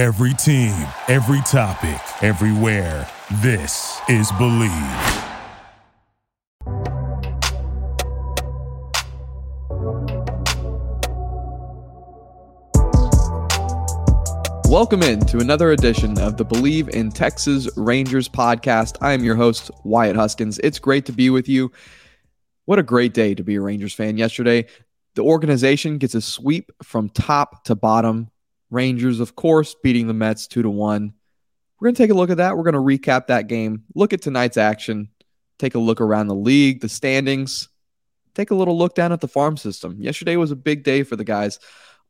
Every team, every topic, everywhere. This is Bleav. Welcome in to another edition of the Bleav in Texas Rangers podcast. I am your host, Wyatt Huskins. It's great to be with you. What a great day to be a Rangers fan yesterday. The organization gets a sweep from top to bottom. Rangers, of course, beating the Mets 2 to 1. We're going to take a look at that. We're going to recap that game, look at tonight's action, take a look around the league, the standings, take a little look down at the farm system. Yesterday was a big day for the guys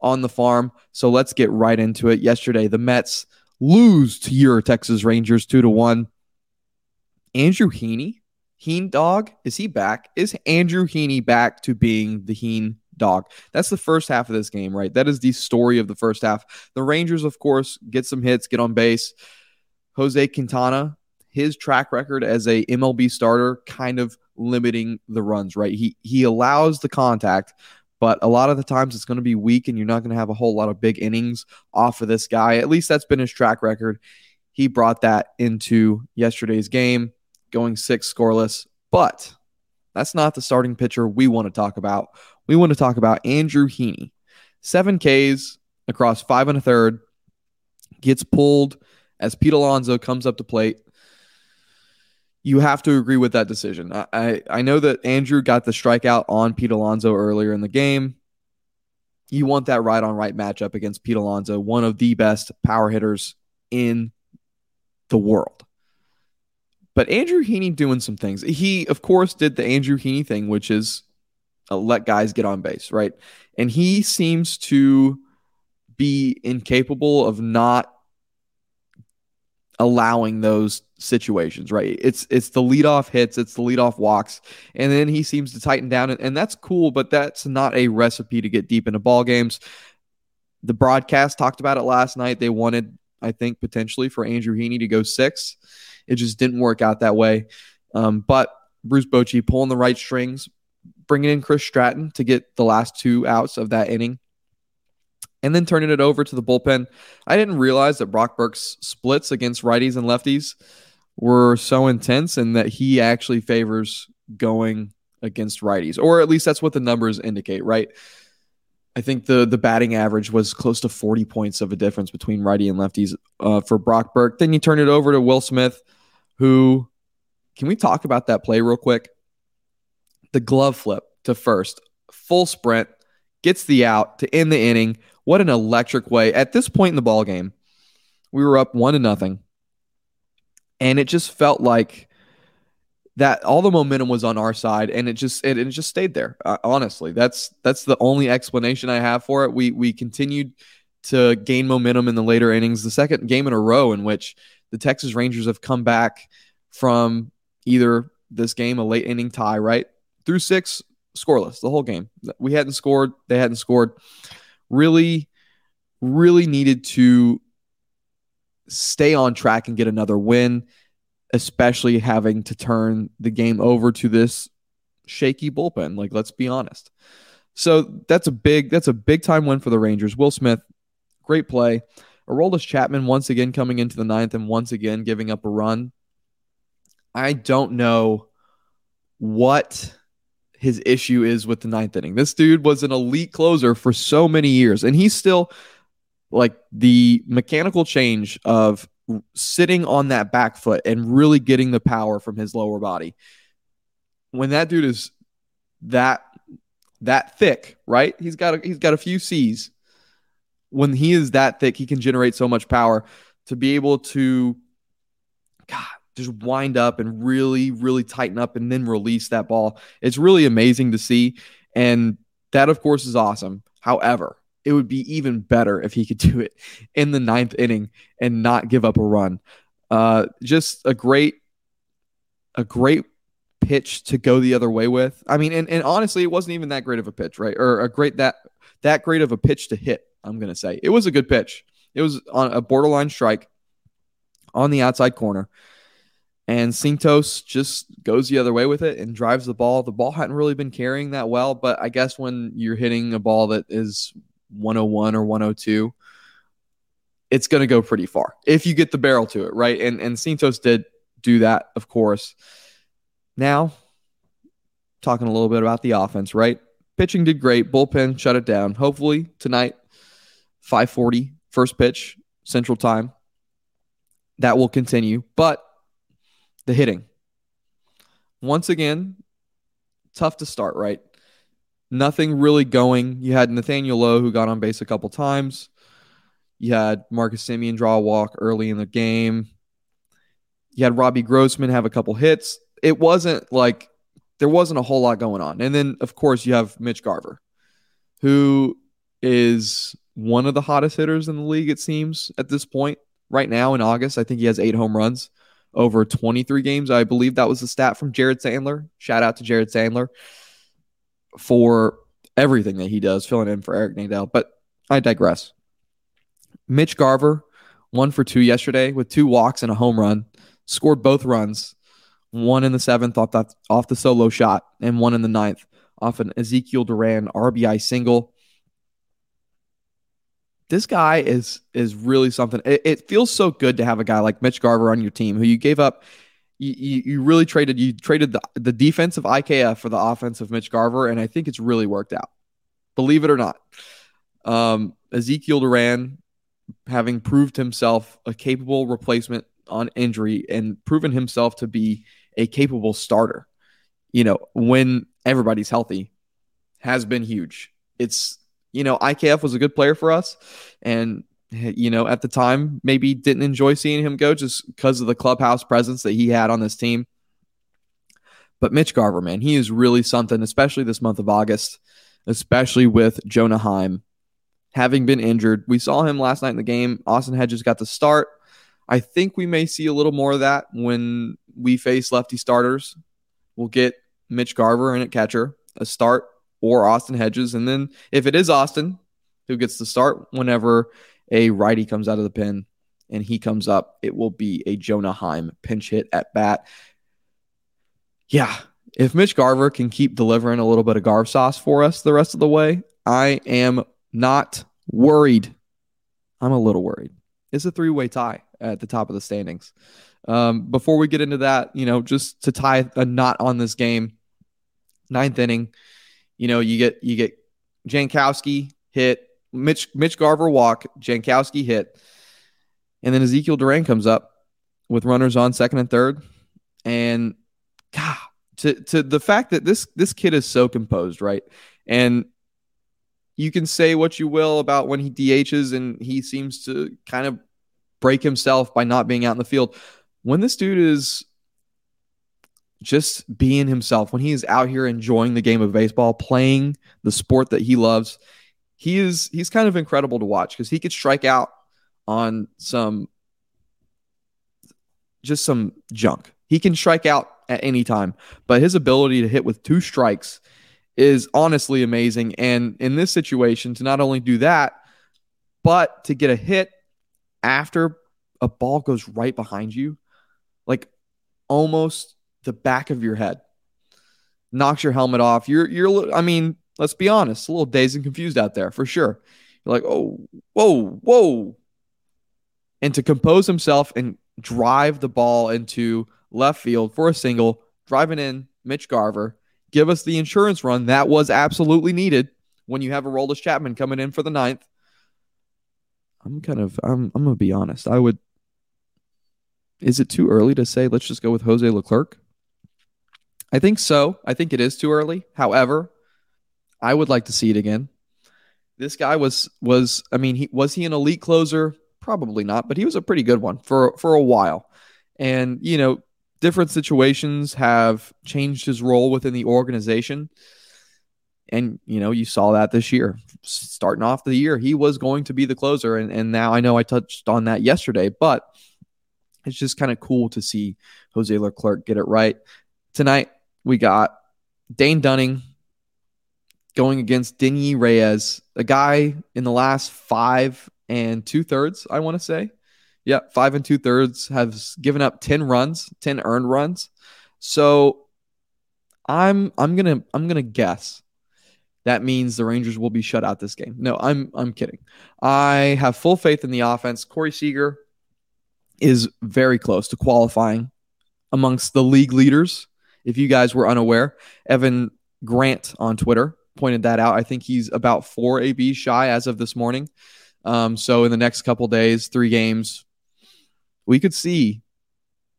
on the farm. So let's get right into it. Yesterday, the Mets lose to your Texas Rangers 2 to 1. Andrew Heaney, Heen dog, is he back? Is Andrew Heaney back to being the Heen dog. That's the first half of this game, right? That is the story of the first half. The Rangers, of course, get some hits, get on base. Jose Quintana, his track record as a MLB starter, kind of limiting the runs, right? He he allows the contact, but a lot of the times it's going to be weak, and you're not going to have a whole lot of big innings off of this guy. At least that's been his track record. He brought that into yesterday's game, going six scoreless, but that's not the starting pitcher we want to talk about we want to talk about Andrew Heaney. Seven Ks across five and a third, gets pulled as Pete Alonso comes up to plate. You have to agree with that decision. I, I, I know that Andrew got the strikeout on Pete Alonso earlier in the game. You want that right on right matchup against Pete Alonso, one of the best power hitters in the world. But Andrew Heaney doing some things. He, of course, did the Andrew Heaney thing, which is uh, let guys get on base, right? And he seems to be incapable of not allowing those situations, right? It's it's the leadoff hits, it's the leadoff walks, and then he seems to tighten down, and, and that's cool, but that's not a recipe to get deep into ball games. The broadcast talked about it last night. They wanted, I think, potentially for Andrew Heaney to go six. It just didn't work out that way. Um, but Bruce Bochy pulling the right strings, bringing in Chris Stratton to get the last two outs of that inning, and then turning it over to the bullpen. I didn't realize that Brock Burke's splits against righties and lefties were so intense and that he actually favors going against righties, or at least that's what the numbers indicate, right? I think the the batting average was close to 40 points of a difference between righty and lefties uh, for Brock Burke. Then you turn it over to Will Smith, who can we talk about that play real quick? The glove flip to first, full sprint, gets the out to end the inning. What an electric way. At this point in the ball game, we were up one to nothing. And it just felt like that all the momentum was on our side and it just it, it just stayed there. Uh, honestly, that's that's the only explanation I have for it. We we continued to gain momentum in the later innings. The second game in a row in which the Texas Rangers have come back from either this game a late inning tie, right? Through six, scoreless the whole game. We hadn't scored, they hadn't scored. Really, really needed to stay on track and get another win, especially having to turn the game over to this shaky bullpen. Like, let's be honest. So that's a big that's a big time win for the Rangers. Will Smith, great play. Aroldis Chapman once again coming into the ninth and once again giving up a run. I don't know what his issue is with the ninth inning. This dude was an elite closer for so many years, and he's still like the mechanical change of sitting on that back foot and really getting the power from his lower body. When that dude is that that thick, right? He's got a, he's got a few C's. When he is that thick, he can generate so much power to be able to God, just wind up and really, really tighten up and then release that ball. It's really amazing to see. And that, of course, is awesome. However, it would be even better if he could do it in the ninth inning and not give up a run. Uh, just a great, a great pitch to go the other way with. I mean, and, and honestly, it wasn't even that great of a pitch, right? Or a great that that great of a pitch to hit. I'm gonna say it was a good pitch. It was on a borderline strike on the outside corner. And Sintos just goes the other way with it and drives the ball. The ball hadn't really been carrying that well, but I guess when you're hitting a ball that is 101 or 102, it's going to go pretty far if you get the barrel to it, right? And and Sintos did do that, of course. Now, talking a little bit about the offense, right? Pitching did great. Bullpen shut it down. Hopefully tonight, 540, first pitch, central time. That will continue. But the hitting. Once again, tough to start, right? Nothing really going. You had Nathaniel Lowe who got on base a couple times. You had Marcus Semien draw a walk early in the game. You had Robbie Grossman have a couple hits. It wasn't like there wasn't a whole lot going on. And then, of course, you have Mitch Garver, who is one of the hottest hitters in the league, it seems, at this point. Right now in August, I think he has eight home runs over 23 games. I believe that was the stat from Jared Sandler. Shout out to Jared Sandler for everything that he does, filling in for Eric Nadel. But I digress. Mitch Garver, one for two yesterday with two walks and a home run, scored both runs one in the seventh off that off the solo shot, and one in the ninth off an Ezekiel Duran RBI single. This guy is is really something. It, it, feels so good to have a guy like Mitch Garver on your team who you gave up. You, you, you really traded you traded the, the defense of IKF for the offense of Mitch Garver, and I think it's really worked out. Believe it or not, um, Ezekiel Duran, having proved himself a capable replacement on injury and proven himself to be a capable starter, you know, when everybody's healthy, has been huge. It's, you know, IKF was a good player for us. And, eh, you know, at the time, maybe didn't enjoy seeing him go just because of the clubhouse presence that he had on this team. But Mitch Garver, man, he is really something, especially this month of August, especially with Jonah Heim having been injured. We saw him last night in the game. Austin Hedges got the start. I think we may see a little more of that when we face lefty starters. We'll get Mitch Garver in at catcher, a start, or Austin Hedges. And then if it is Austin who gets the start whenever a righty comes out of the pen and he comes up, it will be a Jonah Heim pinch hit at bat. Yeah, if Mitch Garver can keep delivering a little bit of Garv sauce for us the rest of the way, I am not worried. I'm a little worried. It's a three way tie at the top of the standings. Um, before we get into that, you know, just to tie a knot on this game, ninth inning, you know, you get you get Jankowski hit, Mitch Mitch Garver walk, Jankowski hit, and then Ezekiel Duran comes up with runners on second and third, and God, to to the fact that this this kid is so composed, right, and you can say what you will about when he DHs and he seems to kind of break himself by not being out in the field. When this dude is just being himself, when he is out here enjoying the game of baseball, playing the sport that he loves, he is he's kind of incredible to watch because he could strike out on some just some junk. He can strike out at any time, but his ability to hit with two strikes is honestly amazing. And in this situation, to not only do that, but to get a hit after a ball goes right behind you like almost the back of your head. Knocks your helmet off. You're you're I mean, let's be honest, a little dazed and confused out there for sure. You're like, oh, whoa, whoa. And to compose himself and drive the ball into left field for a single, driving in Mitch Garver, give us the insurance run that was absolutely needed when you have a Aroldis Chapman coming in for the ninth. I'm kind of I'm I'm gonna be honest. I would is it too early to say let's just go with Jose Leclerc? I think so. I think it is too early. However, I would like to see it again. This guy was was I mean, he was he an elite closer? Probably not, but he was a pretty good one for for a while. And, you know, different situations have changed his role within the organization. And, you know, you saw that this year. Starting off the year, he was going to be the closer. And, and now I know I touched on that yesterday, but it's just kind of cool to see Jose Leclerc get it right. Tonight, we got Dane Dunning going against Denyi Reyes, a guy in the last five and two thirds, I want to say. Yeah, five and two thirds has given up 10 runs, 10 earned runs. So I'm I'm gonna I'm gonna guess that means the Rangers will be shut out this game. No, I'm I'm kidding. I have full faith in the offense. Corey Seager is very close to qualifying amongst the league leaders. If you guys were unaware, Evan Grant on Twitter pointed that out. I think he's about four AB shy as of this morning. Um, so in the next couple days, three games, we could see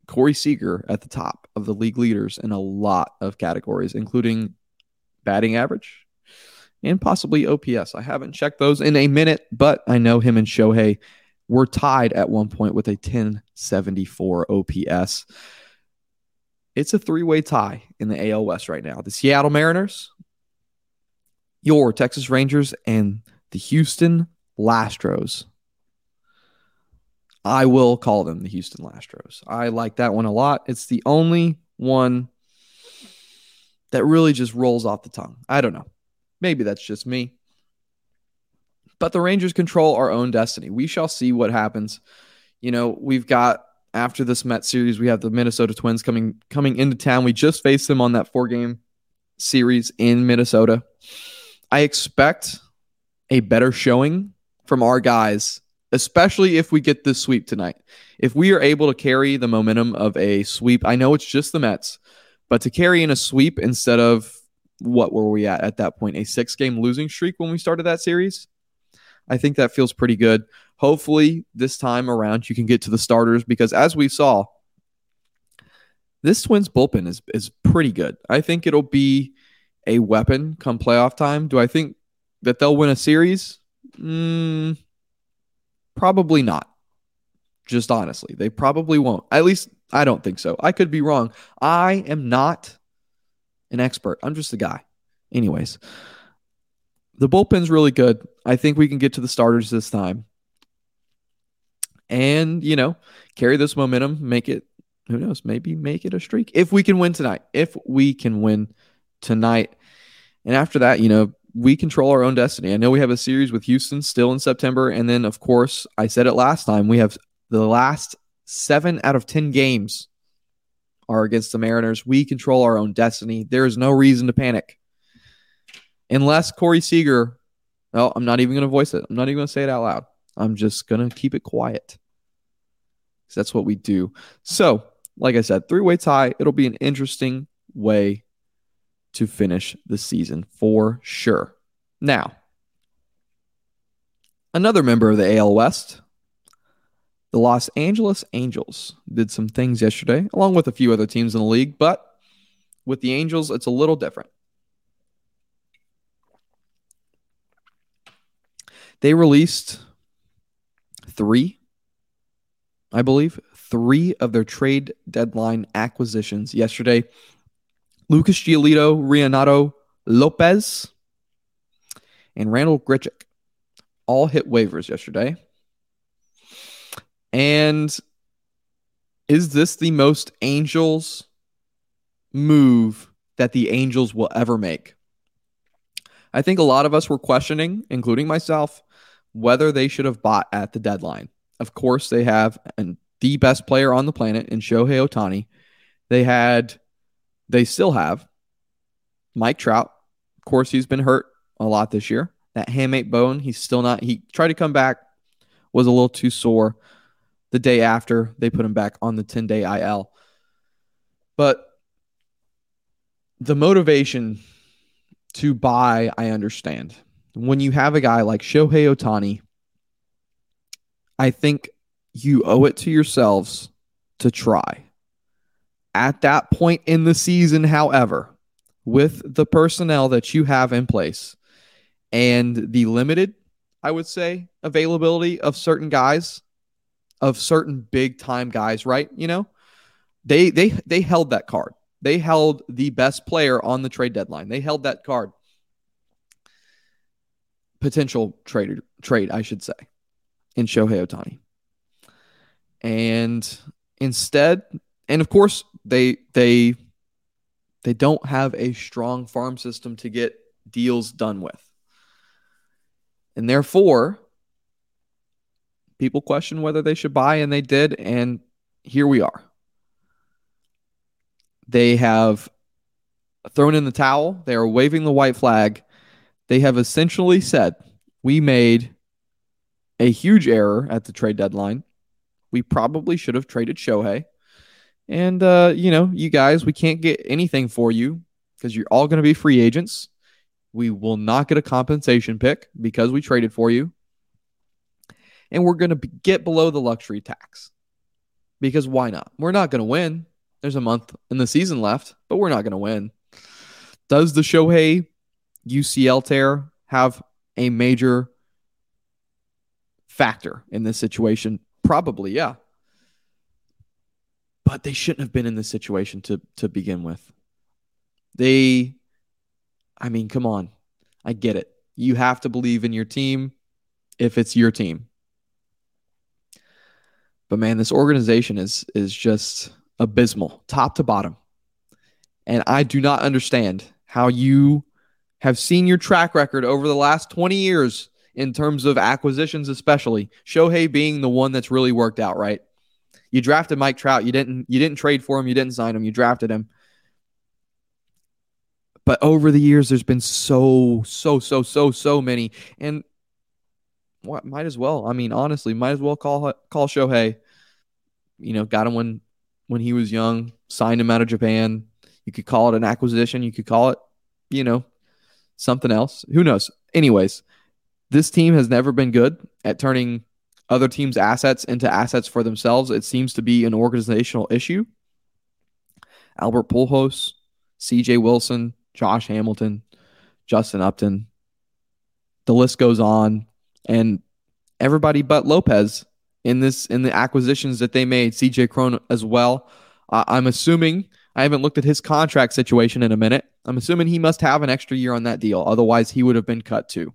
Corey Seager at the top of the league leaders in a lot of categories, including batting average and possibly OPS. I haven't checked those in a minute, but I know him and Shohei were tied at one point with a 1074 OPS. It's a three way tie in the AL West right now. The Seattle Mariners, your Texas Rangers, and the Houston Lastros. I will call them the Houston Lastros. I like that one a lot. It's the only one that really just rolls off the tongue. I don't know. Maybe that's just me. But the Rangers control our own destiny. We shall see what happens. You know, we've got after this Met series, we have the Minnesota Twins coming coming into town. We just faced them on that four game series in Minnesota. I expect a better showing from our guys, especially if we get this sweep tonight. If we are able to carry the momentum of a sweep, I know it's just the Mets, but to carry in a sweep instead of what were we at at that point? A six game losing streak when we started that series? I think that feels pretty good. Hopefully, this time around, you can get to the starters because as we saw, this Twins bullpen is, is pretty good. I think it'll be a weapon come playoff time. Do I think that they'll win a series? Mm, probably not. Just honestly, they probably won't. At least I don't think so. I could be wrong. I am not an expert. I'm just a guy. Anyways, the bullpen's really good. I think we can get to the starters this time. And, you know, carry this momentum, make it, who knows, maybe make it a streak if we can win tonight. If we can win tonight. And after that, you know, we control our own destiny. I know we have a series with Houston still in September. And then, of course, I said it last time, we have the last seven out of 10 games are against the Mariners. We control our own destiny. There is no reason to panic. Unless Corey Seager, well, I'm not even going to voice it. I'm not even going to say it out loud. I'm just going to keep it quiet. That's what we do. So, like I said, three way tie. It'll be an interesting way to finish the season for sure. Now, another member of the AL West, the Los Angeles Angels, did some things yesterday, along with a few other teams in the league, but with the Angels, it's a little different. They released three, I believe, three of their trade deadline acquisitions yesterday Lucas Giolito, Reynaldo Lopez, and Randall Grichuk all hit waivers yesterday. And is this the most Angels move that the Angels will ever make? I think a lot of us were questioning, including myself, whether they should have bought at the deadline. Of course, they have an, the best player on the planet in Shohei Ohtani. They had they still have Mike Trout. Of course, he's been hurt a lot this year. That hamate bone, he's still not. He tried to come back, was a little too sore. The day after, they put him back on the 10 day IL. But the motivation to buy, I understand. When you have a guy like Shohei Ohtani, I think you owe it to yourselves to try. At that point in the season, however, with the personnel that you have in place and the limited, I would say, availability of certain guys, of certain big time guys, right? You know, they they they held that card. They held the best player on the trade deadline. They held that card. Potential trade trade, I should say, in Shohei Ohtani. And instead, and of course, they they they don't have a strong farm system to get deals done with. And therefore, people question whether they should buy, and they did. And here we are. They have thrown in the towel. They are waving the white flag. They have essentially said we made a huge error at the trade deadline. We probably should have traded Shohei. And, uh, you know, you guys, we can't get anything for you because you're all going to be free agents. We will not get a compensation pick because we traded for you. And we're going to get below the luxury tax because why not? We're not going to win. There's a month in the season left, but we're not going to win. Does the Shohei UCL tear have a major factor in this situation? Probably, yeah. But they shouldn't have been in this situation to to begin with. They I mean, come on. I get it. You have to believe in your team if it's your team. But man, this organization is is just abysmal, top to bottom. And I do not understand how you have seen your track record over the last 20 years in terms of acquisitions, especially Shohei being the one that's really worked out, right? You drafted Mike Trout. You didn't you didn't trade for him. You didn't sign him. You drafted him. But over the years, there's been so, so, so, so, so many. And what might as well. I mean, honestly, might as well call call Shohei. You know, got him when when he was young, signed him out of Japan. You could call it an acquisition. You could call it, you know, something else. Who knows? Anyways, this team has never been good at turning other teams' assets into assets for themselves. It seems to be an organizational issue. Albert Pujols, C.J. Wilson, Josh Hamilton, Justin Upton. The list goes on, and everybody but Lopez in this in the acquisitions that they made, CJ Cron as well. I'm assuming I haven't looked at his contract situation in a minute. I'm assuming he must have an extra year on that deal. Otherwise, he would have been cut too.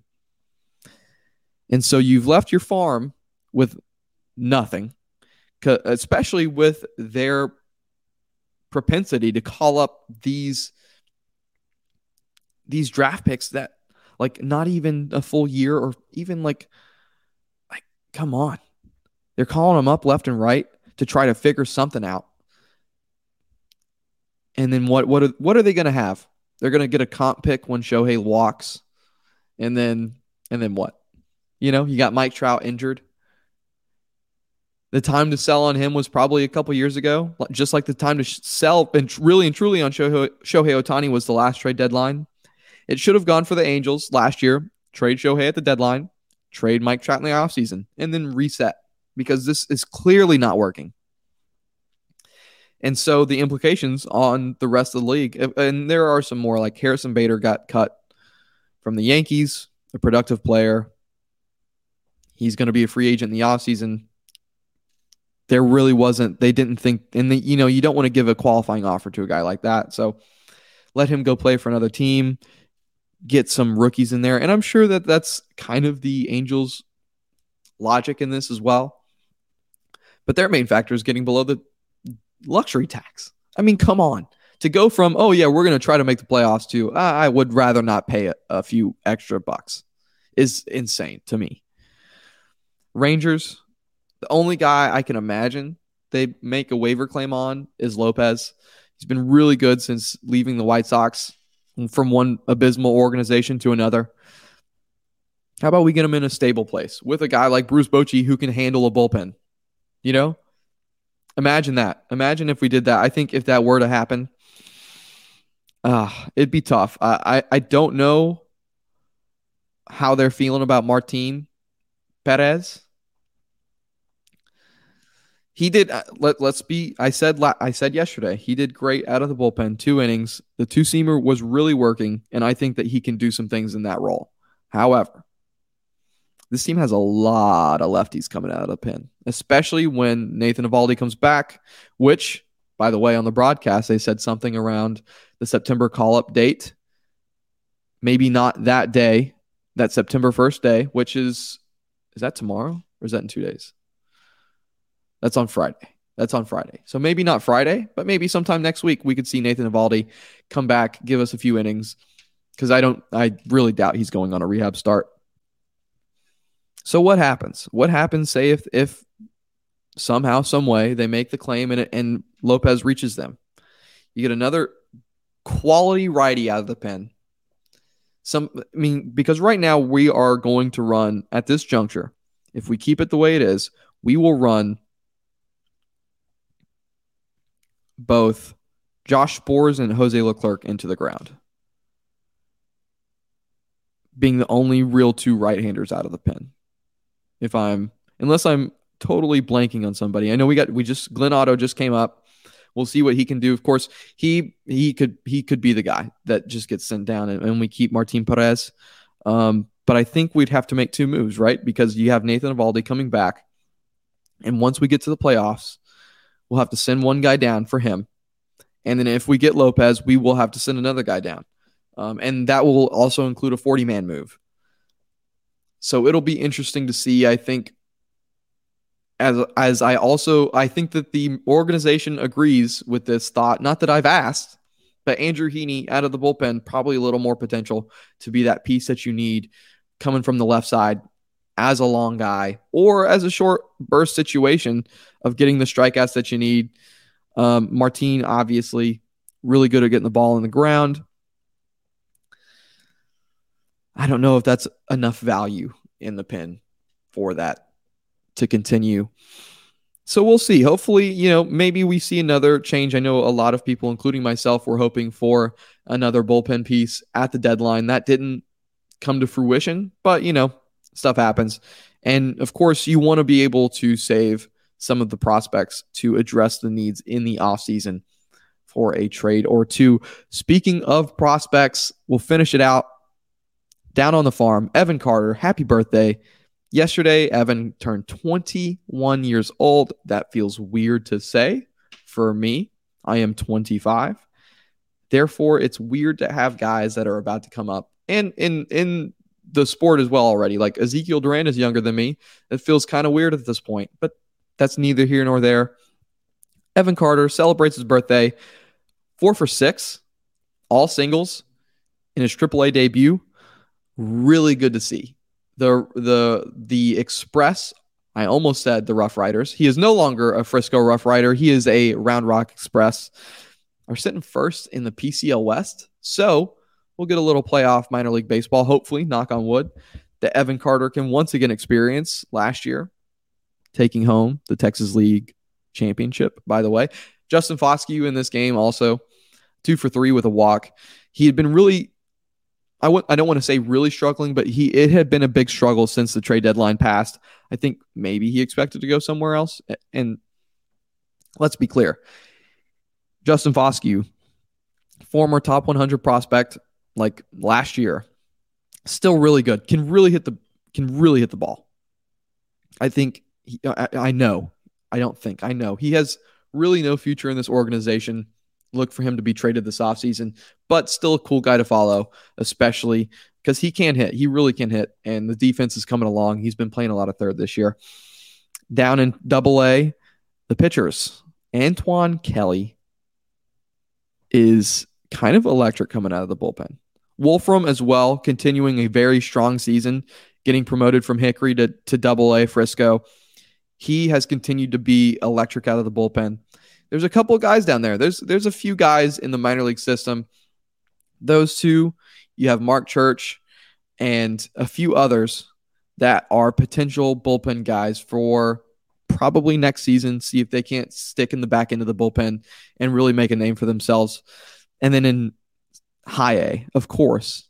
And so you've left your farm with nothing, especially with their propensity to call up these these draft picks that like not even a full year or even like like come on. They're calling them up left and right to try to figure something out. And then what what are what are they going to have? They're going to get a comp pick when Shohei walks. And then and then what? You know, you got Mike Trout injured. The time to sell on him was probably a couple years ago, just like the time to sell and really and truly on Shohei, Shohei Ohtani was the last trade deadline. It should have gone for the Angels last year. Trade Shohei at the deadline, trade Mike Trout in the offseason, and then reset because this is clearly not working. And so the implications on the rest of the league, and there are some more like Harrison Bader got cut from the Yankees, a productive player. He's going to be a free agent in the offseason. There really wasn't, they didn't think, and the, you know, you don't want to give a qualifying offer to a guy like that. So let him go play for another team get some rookies in there. And I'm sure that that's kind of the Angels' logic in this as well. But their main factor is getting below the luxury tax. I mean, come on. To go from, oh, yeah, we're going to try to make the playoffs to, I would rather not pay a, a few extra bucks is insane to me. Rangers, the only guy I can imagine they make a waiver claim on is Lopez. He's been really good since leaving the White Sox from one abysmal organization to another. How about we get him in a stable place with a guy like Bruce Bochy who can handle a bullpen? You know, imagine that. Imagine if we did that. I think if that were to happen, uh, it'd be tough. I, I, I don't know how they're feeling about Martin Perez he did. Uh, let let's be. I said I said yesterday he did great out of the bullpen. Two innings. The two seamer was really working, and I think that he can do some things in that role. However, this team has a lot of lefties coming out of the pen, especially when Nathan Eovaldi comes back. Which, by the way, on the broadcast they said something around the September call up date. Maybe not that day, that September first day, which is is that tomorrow or is that in two days? That's on Friday. That's on Friday. So maybe not Friday, but maybe sometime next week we could see Nathan Eovaldi come back, give us a few innings. Because I don't, I really doubt he's going on a rehab start. So what happens? What happens? Say if if somehow, some way they make the claim and and Lopez reaches them, you get another quality righty out of the pen. some I mean because right now we are going to run at this juncture. If we keep it the way it is, we will run both Josh Sborz and Jose Leclerc into the ground. Being the only real two right-handers out of the pen. If I'm unless I'm totally blanking on somebody. I know we got we just Glenn Otto just came up. We'll see what he can do. Of course, he he could he could be the guy that just gets sent down and, and we keep Martin Perez. Um, but I think we'd have to make two moves, right? Because you have Nathan Eovaldi coming back. And once we get to the playoffs, we'll have to send one guy down for him. And then if we get Lopez, we will have to send another guy down. Um, and that will also include a 40 man move. So it'll be interesting to see. I think as as I also I think that the organization agrees with this thought. Not that I've asked, but Andrew Heaney out of the bullpen probably a little more potential to be that piece that you need coming from the left side as a long guy or as a short burst situation of getting the strikeouts that you need. Um, Martin obviously really good at getting the ball in the ground. I don't know if that's enough value in the pin for that to continue. So we'll see. Hopefully, you know, maybe we see another change. I know a lot of people, including myself, were hoping for another bullpen piece at the deadline. That didn't come to fruition, but, you know, stuff happens. And of course, you want to be able to save some of the prospects to address the needs in the offseason for a trade or two. Speaking of prospects, we'll finish it out down on the farm. Evan Carter, happy birthday. Yesterday, Evan turned 21 years old. That feels weird to say for me. I am 25. Therefore, it's weird to have guys that are about to come up and in in the sport as well already. Like Ezekiel Duran is younger than me. It feels kind of weird at this point, but that's neither here nor there. Evan Carter celebrates his birthday, four for six, all singles in his AAA debut. Really good to see the the the Express. I almost said the Rough Riders. He is no longer a Frisco Rough Rider. He is a Round Rock Express. Are sitting first in the PCL West. So we'll get a little playoff minor league baseball. Hopefully, knock on wood, that Evan Carter can once again experience last year, taking home the Texas League championship. By the way, Justin Foscue in this game also two for three with a walk. He had been really I w- I don't want to say really struggling, but he it had been a big struggle since the trade deadline passed. I think maybe he expected to go somewhere else. And let's be clear, Justin Foscue, former top 100 prospect, like last year, still really good. Can really hit the can really hit the ball. I think he, I, I know. I don't think I know. He has really no future in this organization look for him to be traded this offseason, but still a cool guy to follow, especially because he can hit. He really can hit, and the defense is coming along. He's been playing a lot of third this year. Down in double A, the pitchers, Antoine Kelly is kind of electric coming out of the bullpen. Wolfram as well, continuing a very strong season, getting promoted from Hickory to, to double A Frisco. He has continued to be electric out of the bullpen there's a couple of guys down there. There's there's a few guys in the minor league system. Those two, you have Marc Church and a few others that are potential bullpen guys for probably next season. See if they can't stick in the back end of the bullpen and really make a name for themselves. And then in high A, of course,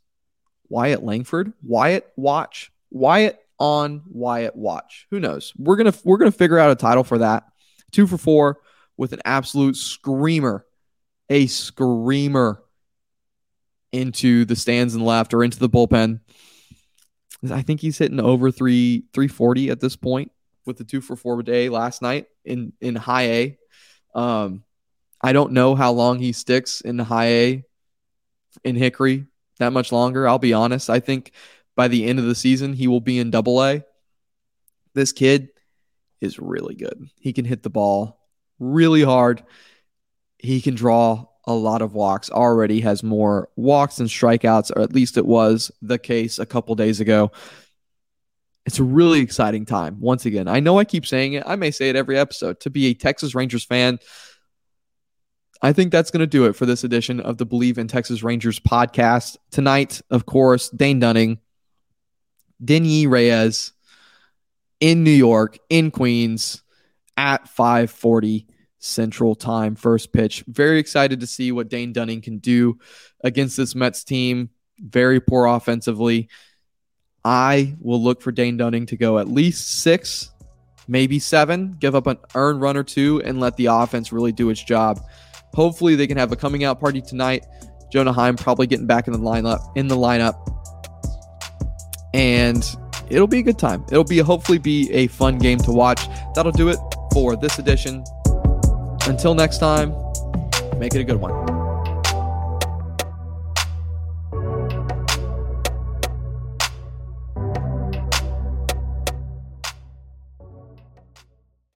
Wyatt Langford, Wyatt Watch, Wyatt on Wyatt Watch. Who knows? We're gonna we're gonna figure out a title for that. Two for four with an absolute screamer, a screamer into the stands and left or into the bullpen. I think he's hitting over three 340 at this point with the two for four day last night in in high A. Um, I don't know how long he sticks in high A in Hickory that much longer. I'll be honest. I think by the end of the season he will be in double A. This kid is really good. He can hit the ball really hard. He can draw a lot of walks. Already has more walks than strikeouts, or at least it was the case a couple days ago. It's a really exciting time. Once again, I know I keep saying it. I may say it every episode. To be a Texas Rangers fan, I think that's going to do it for this edition of the Bleav in Texas Rangers podcast. Tonight, of course, Dane Dunning, Denyi Reyes in New York, in Queens at 540 Central Time. First pitch. Very excited to see what Dane Dunning can do against this Mets team. Very poor offensively. I will look for Dane Dunning to go at least six, maybe seven, give up an earned run or two, and let the offense really do its job. Hopefully, they can have a coming out party tonight. Jonah Heim probably getting back in the lineup. In the lineup, and it'll be a good time. It'll be hopefully be a fun game to watch. That'll do it for this edition. Until next time, make it a good one.